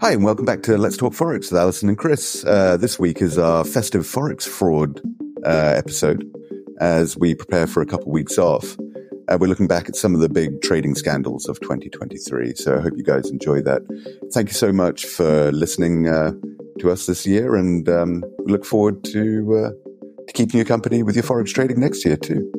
Hi, and welcome back to Let's Talk Forex with Alison and Chris. Uh, this week is our festive Forex fraud uh, episode as we prepare for a couple weeks off. Uh, we're looking back at some of the big trading scandals of 2023. So I hope you guys enjoy that. Thank you so much for listening uh, to us this year, and um, look forward to, uh, to keeping you company with your Forex trading next year, too.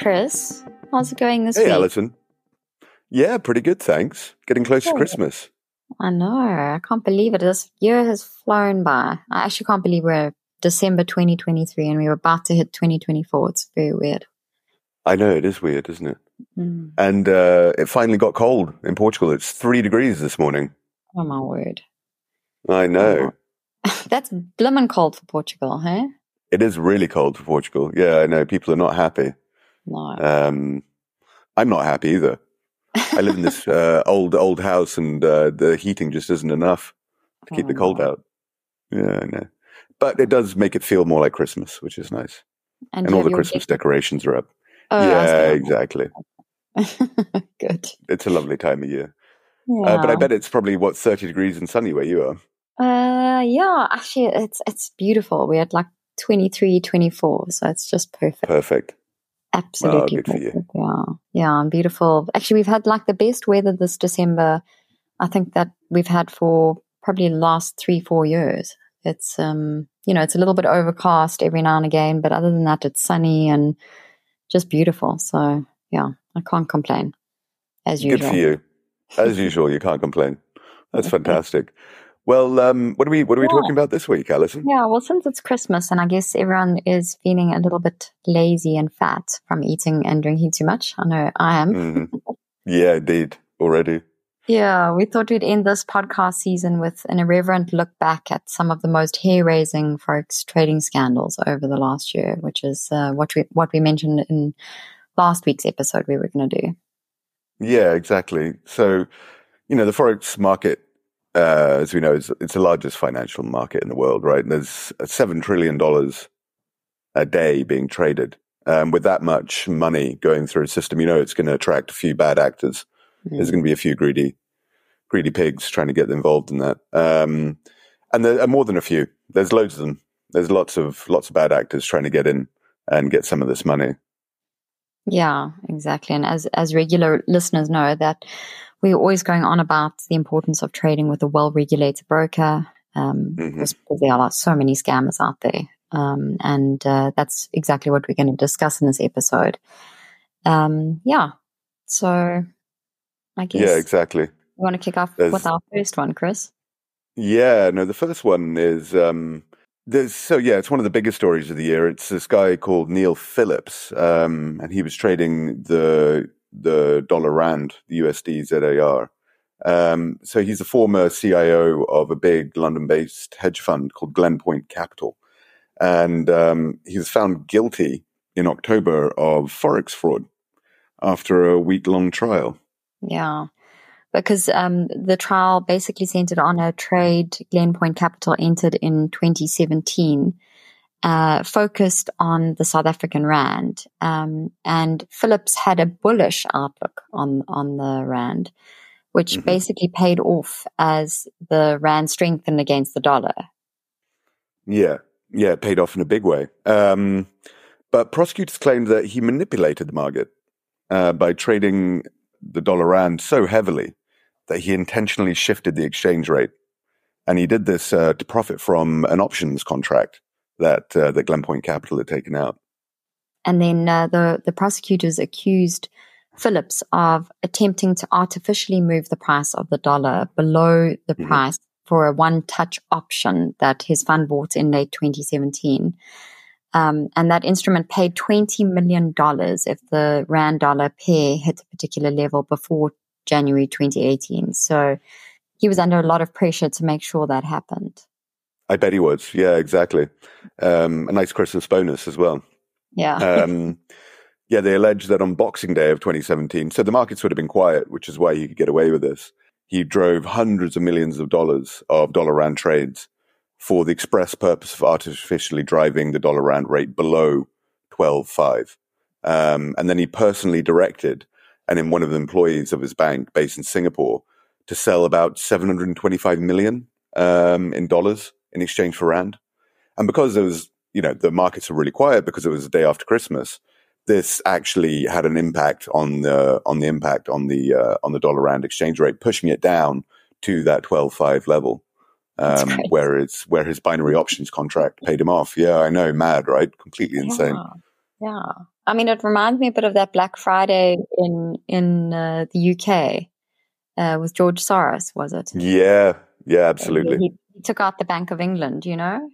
Chris. How's it going this hey, week? Hey, Alison. Yeah, pretty good, thanks. Getting close to Christmas. I know. I can't believe it. This year has flown by. I actually can't believe we're December 2023 and we were about to hit 2024. It's very weird. I know, it is weird, isn't it? Mm. And uh, it finally got cold in Portugal. It's three degrees this morning. Oh, my word. I know. Oh. That's blimmin' cold for Portugal, hey? It is really cold for Portugal. Yeah, I know. People are not happy. No. Um, I'm not happy either. I live in this uh, old old house, and uh, the heating just isn't enough to keep oh, the cold no. out. Yeah, I know. But it does make it feel more like Christmas, which is nice. And, and all the Christmas decorations are up. Oh, yeah, exactly. Good. It's a lovely time of year. Yeah. Uh, but I bet it's probably what thirty degrees and sunny where you are. Uh, yeah. Actually, it's it's beautiful. We had like 23, 24, so it's just perfect. Perfect. Absolutely. Oh, yeah. Yeah. Beautiful. Actually, we've had like the best weather this December, I think that we've had for probably the last three, four years. It's, um, you know, it's a little bit overcast every now and again, but other than that, it's sunny and just beautiful. So, yeah, I can't complain as usual. Good for you. As usual, you can't complain. That's fantastic. Well, um, what are we what are we yeah. talking about this week, Alison? Yeah, well, since it's Christmas and I guess everyone is feeling a little bit lazy and fat from eating and drinking too much. I know I am. Mm-hmm. Yeah, indeed, already. Yeah, we thought we'd end this podcast season with an irreverent look back at some of the most hair-raising forex trading scandals over the last year, which is uh, what we what we mentioned in last week's episode. We were going to do. Yeah, exactly. So, you know, the forex market uh, as we know, it's, it's, the largest financial market in the world, right? And there's seven trillion dollars a day being traded. Um, with that much money going through a system, you know it's going to attract a few bad actors. Mm. There's going to be a few greedy, greedy pigs trying to get involved in that. Um, and there are more than a few. There's loads of them. There's lots of lots of bad actors trying to get in and get some of this money. Yeah, exactly. And as as regular listeners know that we're always going on about the importance of trading with a well regulated broker um, mm-hmm. because there are so many scammers out there. Um, and uh, that's exactly what we're going to discuss in this episode. Um, yeah. So I guess. Yeah, exactly. You want to kick off There's, with our first one, Chris? Yeah, no, the first one is. Um, there's, so yeah, it's one of the biggest stories of the year. It's this guy called Neil Phillips, um, and he was trading the the dollar rand, the USD ZAR. Um, so he's a former CIO of a big London-based hedge fund called Glenpoint Capital, and um, he was found guilty in October of forex fraud after a week-long trial. Yeah, because um, the trial basically centered on a trade Glenpoint Capital entered in 2017 uh, focused on the South African rand, um, and Phillips had a bullish outlook on on the rand, which mm-hmm. basically paid off as the rand strengthened against the dollar. Yeah, yeah, it paid off in a big way. Um, but prosecutors claimed that he manipulated the market uh, by trading the dollar rand so heavily that he intentionally shifted the exchange rate, and he did this uh, to profit from an options contract that uh, that Glenpoint Capital had taken out. And then uh, the the prosecutors accused Phillips of attempting to artificially move the price of the dollar below the mm-hmm. price for a one touch option that his fund bought in late 2017. Um, and that instrument paid $20 million if the Rand dollar pair hit a particular level before January 2018. So he was under a lot of pressure to make sure that happened. I bet he would. Yeah, exactly. Um, a nice Christmas bonus as well. Yeah. Um, yeah, they allege that on Boxing Day of 2017, so the markets would have been quiet, which is why he could get away with this. He drove hundreds of millions of dollars of dollar rand trades for the express purpose of artificially driving the dollar rand rate below 12.5. Um, and then he personally directed, and in one of the employees of his bank based in Singapore, to sell about 725 million um, in dollars in exchange for rand. And because there was, you know, the markets were really quiet because it was the day after Christmas, this actually had an impact on the on the impact on the uh, on the dollar rand exchange rate, pushing it down to that 12.5 level. Um, where it's where his binary options contract paid him off. Yeah, I know, mad, right? Completely insane. Yeah. yeah. I mean, it reminds me a bit of that Black Friday in in uh, the UK uh, with George Soros, was it? Yeah, yeah, absolutely. He, he, took out the Bank of England, you know.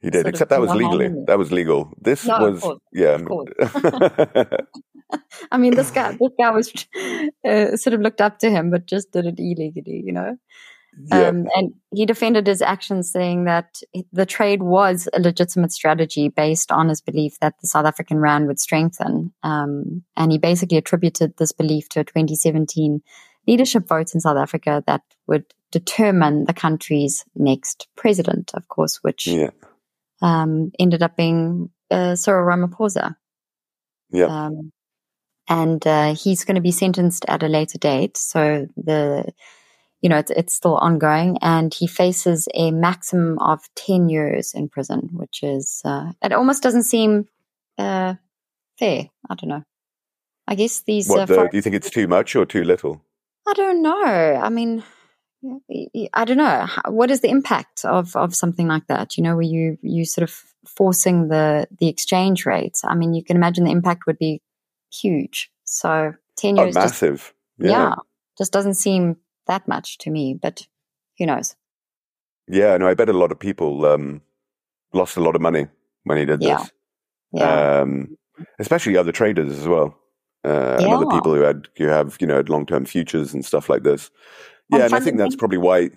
He did, except that was legally. That was legal. This no, was, yeah. I mean, this guy, this guy was uh, sort of looked up to him, but just did it illegally, you know. Yeah. Um, and he defended his actions, saying that the trade was a legitimate strategy based on his belief that the South African rand would strengthen. Um, and he basically attributed this belief to a 2017 leadership votes in South Africa that would determine the country's next president, of course, which yeah. um, ended up being uh, Cyril Ramaphosa. Yeah. Um, and uh, he's going to be sentenced at a later date. So the you know, it's, it's still ongoing and he faces a maximum of 10 years in prison, which is, uh, it almost doesn't seem, uh, fair. I don't know. I guess these, what, uh, the, do you think it's too much or too little? I don't know. I mean, I don't know. What is the impact of, of something like that? You know, where you, you sort of forcing the, the exchange rates. I mean, you can imagine the impact would be huge. So 10 years. Oh, massive. Just, yeah. yeah. Just doesn't seem that much to me, but who knows? Yeah, no, I bet a lot of people um, lost a lot of money when he did yeah. this. Yeah. Um, especially other traders as well. Uh, yeah. and other people who had who have you know long term futures and stuff like this. Yeah, and, and I think that's probably why.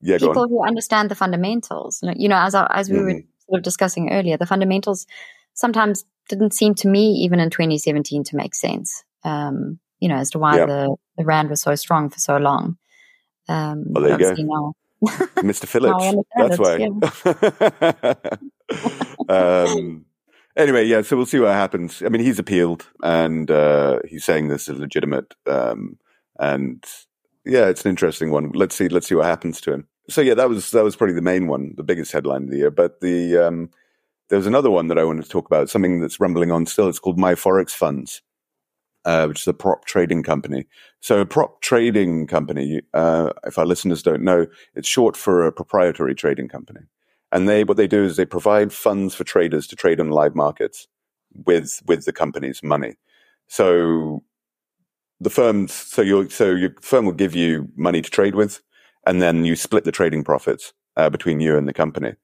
Yeah, people who understand the fundamentals. You know, as as we mm-hmm. were sort of discussing earlier, the fundamentals sometimes didn't seem to me even in 2017 to make sense. Um, you know, as to why yeah. the, the rand was so strong for so long. Um, well, there you go. Mr. Phillips. That's why. um, anyway, yeah, so we'll see what happens. I mean, he's appealed and uh, he's saying this is legitimate. Um, and yeah, it's an interesting one. Let's see, let's see what happens to him. So yeah, that was that was probably the main one, the biggest headline of the year. But the um, there was another one that I wanted to talk about, something that's rumbling on still. It's called My Forex Funds uh, which is a prop trading company. So a prop trading company, uh, if our listeners don't know, it's short for a proprietary trading company. And they, what they do is they provide funds for traders to trade on live markets with, with the company's money. So the firms, so your, so your firm will give you money to trade with, and then you split the trading profits uh, between you and the company.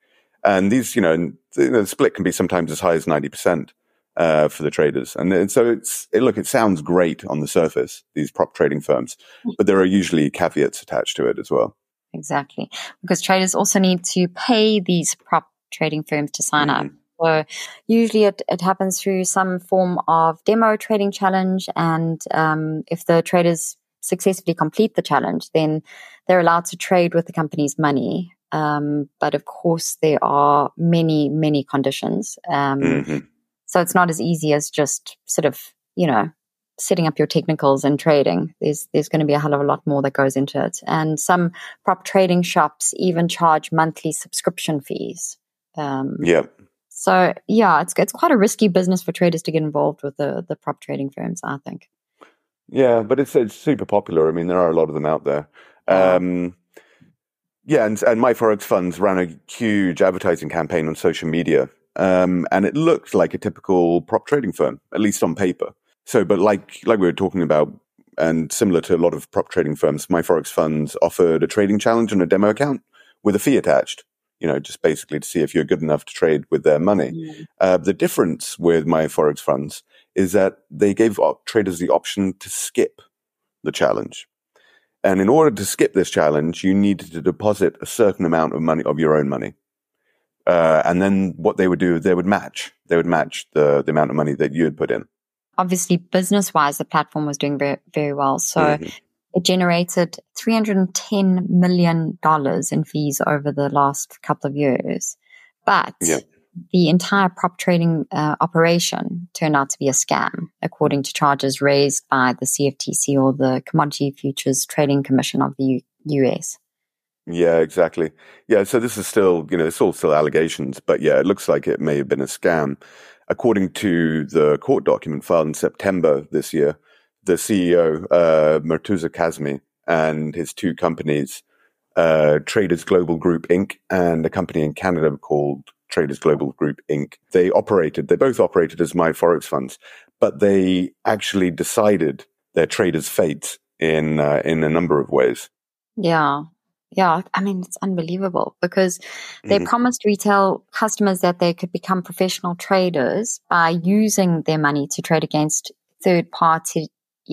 And these, you know, the split can be sometimes as high as 90% uh, for the traders. And, and so it's, it, look, it sounds great on the surface, these prop trading firms, but there are usually caveats attached to it as well. Exactly. Because traders also need to pay these prop trading firms to sign mm-hmm. up. So usually it, it happens through some form of demo trading challenge. And um, if the traders successfully complete the challenge, then they're allowed to trade with the company's money. Um, but of course, there are many, many conditions. Um, mm-hmm. So it's not as easy as just sort of, you know, setting up your technicals and trading. There's there's going to be a hell of a lot more that goes into it. And some prop trading shops even charge monthly subscription fees. Um, yeah. So yeah, it's it's quite a risky business for traders to get involved with the the prop trading firms. I think. Yeah, but it's it's super popular. I mean, there are a lot of them out there. Um, yeah, and and my forex funds ran a huge advertising campaign on social media um, and it looked like a typical prop trading firm, at least on paper. So, but like like we were talking about, and similar to a lot of prop trading firms, my forex funds offered a trading challenge and a demo account with a fee attached. You know, just basically to see if you're good enough to trade with their money. Mm. Uh, the difference with my forex funds is that they gave traders the option to skip the challenge. And in order to skip this challenge, you needed to deposit a certain amount of money of your own money. Uh, and then what they would do, they would match. They would match the, the amount of money that you had put in. Obviously, business wise, the platform was doing very, very well. So mm-hmm. it generated $310 million in fees over the last couple of years. But yeah. the entire prop trading uh, operation turned out to be a scam, according to charges raised by the CFTC or the Commodity Futures Trading Commission of the U- US. Yeah, exactly. Yeah, so this is still, you know, it's all still allegations, but yeah, it looks like it may have been a scam. According to the court document filed in September this year, the CEO, uh, Murtuza Kazmi, and his two companies, uh, Traders Global Group Inc. and a company in Canada called Traders Global Group Inc. They operated, they both operated as my Forex funds, but they actually decided their traders' fate in, uh, in a number of ways. Yeah. Yeah, I mean, it's unbelievable because they mm-hmm. promised retail customers that they could become professional traders by using their money to trade against third party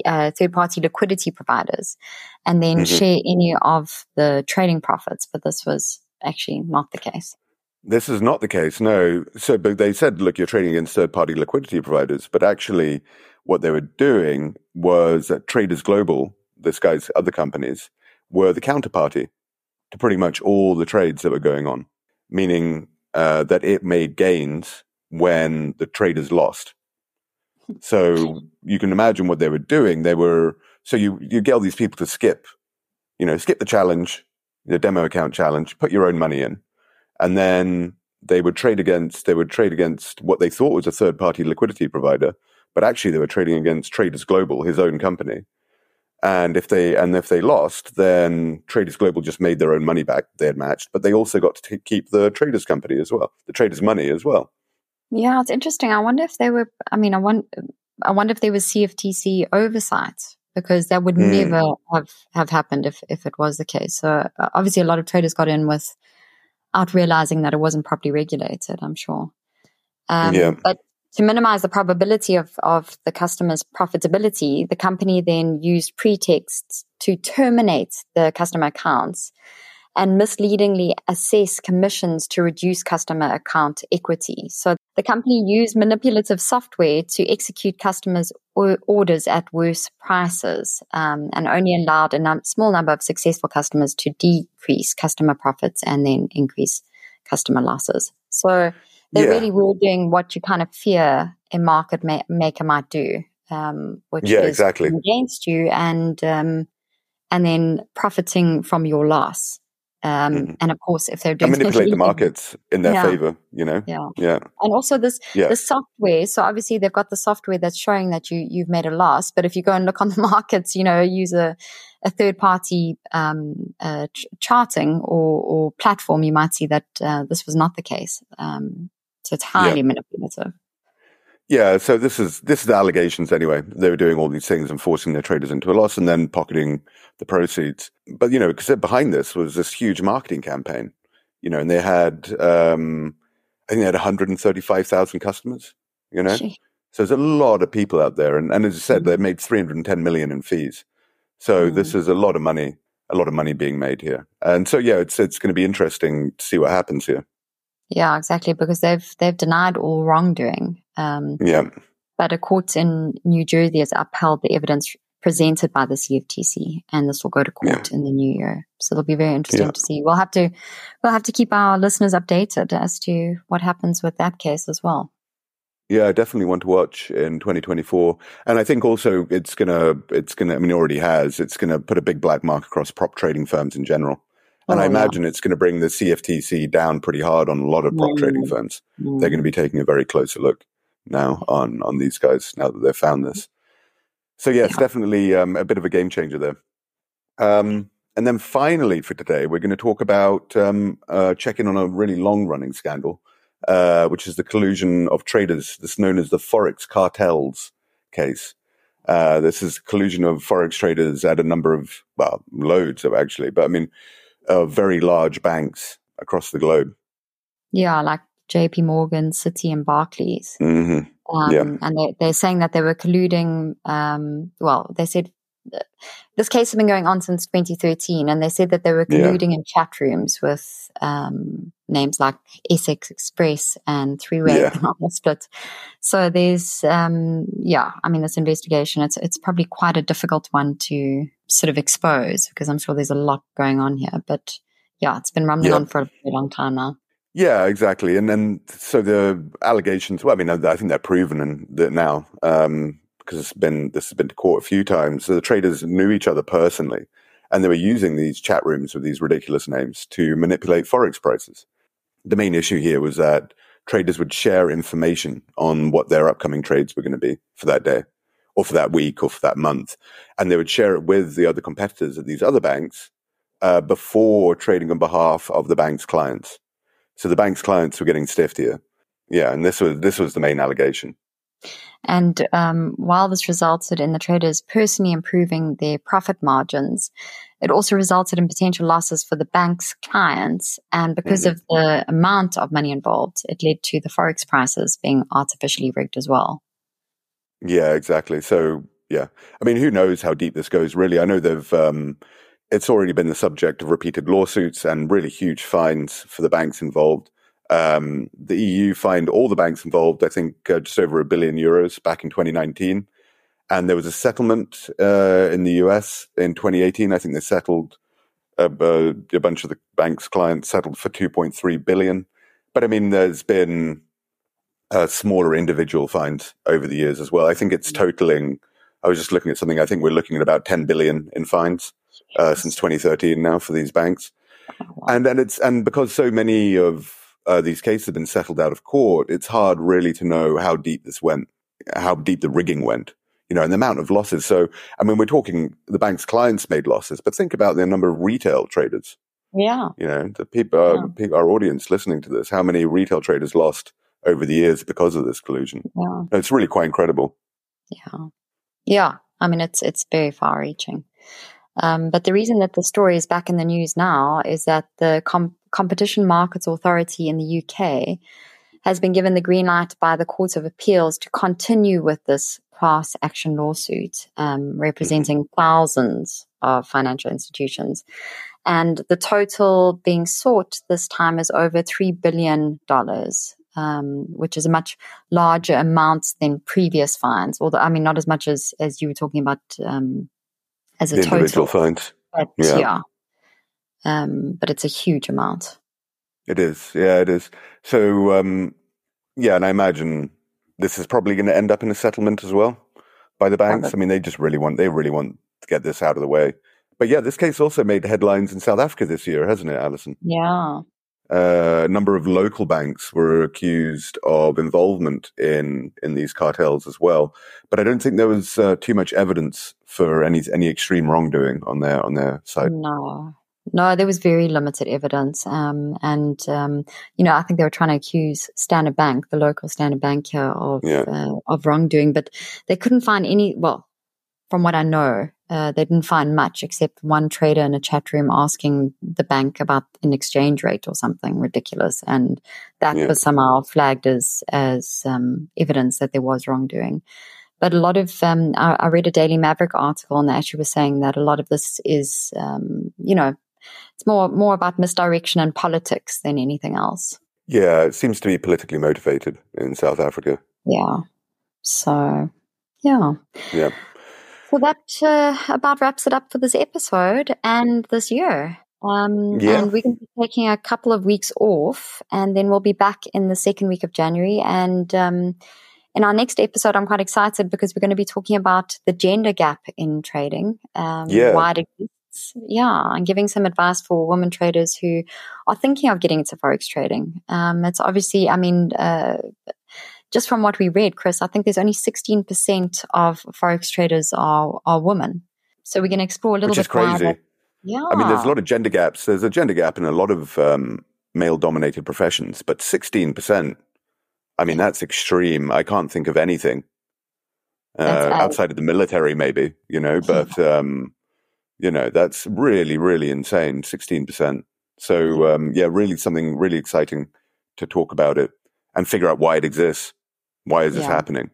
uh, third party liquidity providers and then mm-hmm. share any of the trading profits. But this was actually not the case. This is not the case, no. So, but they said, look, you're trading against third party liquidity providers. But actually, what they were doing was that Traders Global, this guy's other companies, were the counterparty to pretty much all the trades that were going on, meaning uh, that it made gains when the traders lost. So you can imagine what they were doing. They were so you you get all these people to skip, you know, skip the challenge, the demo account challenge, put your own money in, and then they would trade against they would trade against what they thought was a third party liquidity provider, but actually they were trading against Traders Global, his own company. And if they and if they lost, then Traders Global just made their own money back. They had matched, but they also got to t- keep the traders company as well, the traders' money as well. Yeah, it's interesting. I wonder if they were. I mean, I want. I wonder if there was CFTC oversight because that would mm. never have have happened if if it was the case. So uh, obviously, a lot of traders got in without realizing that it wasn't properly regulated. I'm sure. Um, yeah. But to minimize the probability of, of the customer's profitability, the company then used pretexts to terminate the customer accounts and misleadingly assess commissions to reduce customer account equity. So the company used manipulative software to execute customers' orders at worse prices um, and only allowed a num- small number of successful customers to decrease customer profits and then increase customer losses. So they yeah. really were doing what you kind of fear a market ma- maker might do, um, which yeah, is exactly. against you and um, and then profiting from your loss. Um, mm-hmm. And of course, if they're doing and manipulate the markets in their yeah. favor, you know, yeah, yeah. And also this yeah. the software. So obviously they've got the software that's showing that you you've made a loss. But if you go and look on the markets, you know, use a, a third party um, uh, ch- charting or, or platform, you might see that uh, this was not the case. Um, it's highly yeah. manipulative. Yeah, so this is this is the allegations anyway. They were doing all these things and forcing their traders into a loss and then pocketing the proceeds. But you know, because behind this was this huge marketing campaign, you know, and they had um I think they had 135,000 customers, you know. Gee. So there's a lot of people out there and, and as I said, mm-hmm. they made 310 million in fees. So mm-hmm. this is a lot of money, a lot of money being made here. And so yeah, it's it's going to be interesting to see what happens here. Yeah, exactly, because they've they've denied all wrongdoing. Um, yeah. But a court in New Jersey has upheld the evidence presented by the CFTC, and this will go to court yeah. in the new year. So it'll be very interesting yeah. to see. We'll have to we'll have to keep our listeners updated as to what happens with that case as well. Yeah, I definitely want to watch in 2024, and I think also it's gonna it's gonna I mean it already has it's gonna put a big black mark across prop trading firms in general. And oh, I imagine it's going to bring the CFTC down pretty hard on a lot of prop mm. trading firms. Mm. They're going to be taking a very closer look now on on these guys now that they've found this. So yeah, definitely um, a bit of a game changer there. Um, and then finally for today, we're going to talk about um, uh, checking on a really long running scandal, uh, which is the collusion of traders. This known as the forex cartels case. Uh, this is collusion of forex traders at a number of well, loads of actually, but I mean of very large banks across the globe. Yeah, like JP Morgan, Citi, and Barclays. Mm-hmm. Um, yeah. And they, they're saying that they were colluding. Um, well, they said this case has been going on since 2013, and they said that they were colluding yeah. in chat rooms with um, names like Essex Express and Three Way yeah. Split. So there's, um, yeah, I mean, this investigation it's it's probably quite a difficult one to sort of expose because I'm sure there's a lot going on here. But yeah, it's been rumbling yeah. on for a very long time now. Yeah, exactly. And then so the allegations. Well, I mean, I think they're proven and that now um, because it's been this has been to court a few times. So the traders knew each other personally, and they were using these chat rooms with these ridiculous names to manipulate forex prices. The main issue here was that traders would share information on what their upcoming trades were going to be for that day or for that week or for that month. And they would share it with the other competitors at these other banks uh, before trading on behalf of the bank's clients. So the bank's clients were getting stiffed here. Yeah, and this was this was the main allegation. And um, while this resulted in the traders personally improving their profit margins, it also resulted in potential losses for the bank's clients. And because mm-hmm. of the amount of money involved, it led to the forex prices being artificially rigged as well. Yeah, exactly. So, yeah, I mean, who knows how deep this goes? Really, I know they've. Um, it's already been the subject of repeated lawsuits and really huge fines for the banks involved. Um, the EU fined all the banks involved, I think, uh, just over a billion euros back in 2019. And there was a settlement uh, in the US in 2018. I think they settled a, a, bunch of the bank's clients settled for 2.3 billion. But I mean, there's been uh, smaller individual fines over the years as well. I think it's totaling. I was just looking at something. I think we're looking at about 10 billion in fines uh, since 2013 now for these banks. Oh, and and it's and because so many of uh, these cases have been settled out of court, it's hard really to know how deep this went, how deep the rigging went, you know, and the amount of losses. So, I mean, we're talking the bank's clients made losses, but think about the number of retail traders. Yeah. You know, the people, uh, yeah. people, our audience listening to this, how many retail traders lost over the years because of this collusion? Yeah. It's really quite incredible. Yeah. Yeah. I mean, it's, it's very far reaching. Um, but the reason that the story is back in the news now is that the com- Competition Markets Authority in the UK has been given the green light by the Court of Appeals to continue with this class action lawsuit um, representing thousands of financial institutions. And the total being sought this time is over $3 billion. Um, which is a much larger amount than previous fines. Although, I mean, not as much as as you were talking about um, as a individual total. fines. But, yeah. yeah. Um, but it's a huge amount. It is. Yeah, it is. So, um, yeah, and I imagine this is probably going to end up in a settlement as well by the banks. I mean, they just really want, they really want to get this out of the way. But yeah, this case also made headlines in South Africa this year, hasn't it, Alison? Yeah. Uh, a number of local banks were accused of involvement in in these cartels as well, but I don't think there was uh, too much evidence for any any extreme wrongdoing on their on their side. No, no, there was very limited evidence, um, and um, you know I think they were trying to accuse Standard Bank, the local Standard Bank here, of yeah. uh, of wrongdoing, but they couldn't find any. Well, from what I know, uh, they didn't find much except one trader in a chat room asking the bank about an exchange rate or something ridiculous, and that yeah. was somehow flagged as as um, evidence that there was wrongdoing. But a lot of um, I, I, read a Daily Maverick article, and they actually was saying that a lot of this is, um, you know, it's more more about misdirection and politics than anything else. Yeah, it seems to be politically motivated in South Africa. Yeah. So, yeah. Yeah. Well, that uh, about wraps it up for this episode and this year. Um, yeah. And we're going to be taking a couple of weeks off, and then we'll be back in the second week of January. And um, in our next episode, I'm quite excited because we're going to be talking about the gender gap in trading, um, yeah. why it exists. Yeah, and giving some advice for women traders who are thinking of getting into forex trading. Um, it's obviously, I mean, uh, just from what we read, Chris, I think there's only 16% of forex traders are, are women. So we're going to explore a little Which bit is crazy. Wider. Yeah. I mean, there's a lot of gender gaps. There's a gender gap in a lot of um, male dominated professions, but 16%, I mean, that's extreme. I can't think of anything uh, outside of the military, maybe, you know, but, um, you know, that's really, really insane 16%. So, um, yeah, really something really exciting to talk about it and figure out why it exists. Why is this yeah. happening?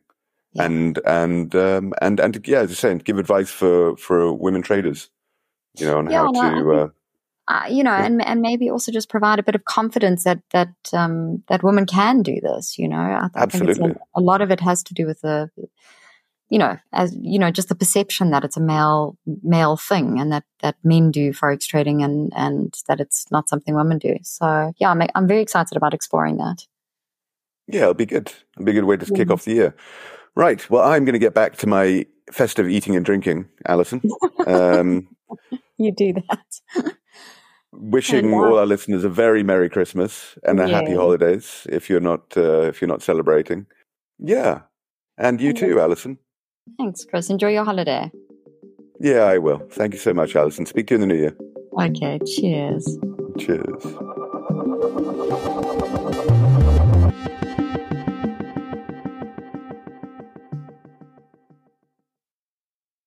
Yeah. And and um, and and yeah, as I saying, give advice for for women traders, you know, on yeah, how no, to. Uh, uh, you know, and and maybe also just provide a bit of confidence that that um, that women can do this. You know, I, Absolutely. think a, a, lot of it has to do with the you know, as you know, just the perception that it's a male male thing and that that men do forex trading and and that it's not something women do. So yeah, I'm I'm very excited about exploring that. Yeah, it'll be good. It'll be a good way to kick mm-hmm. off the year. Right. Well, I'm going to get back to my festive eating and drinking, Alison. Um, you do that. wishing all our listeners a very merry Christmas and a yeah. happy holidays if you're not uh, if you're not celebrating. Yeah, and you too, Alison. Thanks, Chris. Enjoy your holiday. Yeah, I will. Thank you so much, Alison. Speak to you in the new year. Okay. Cheers. Cheers.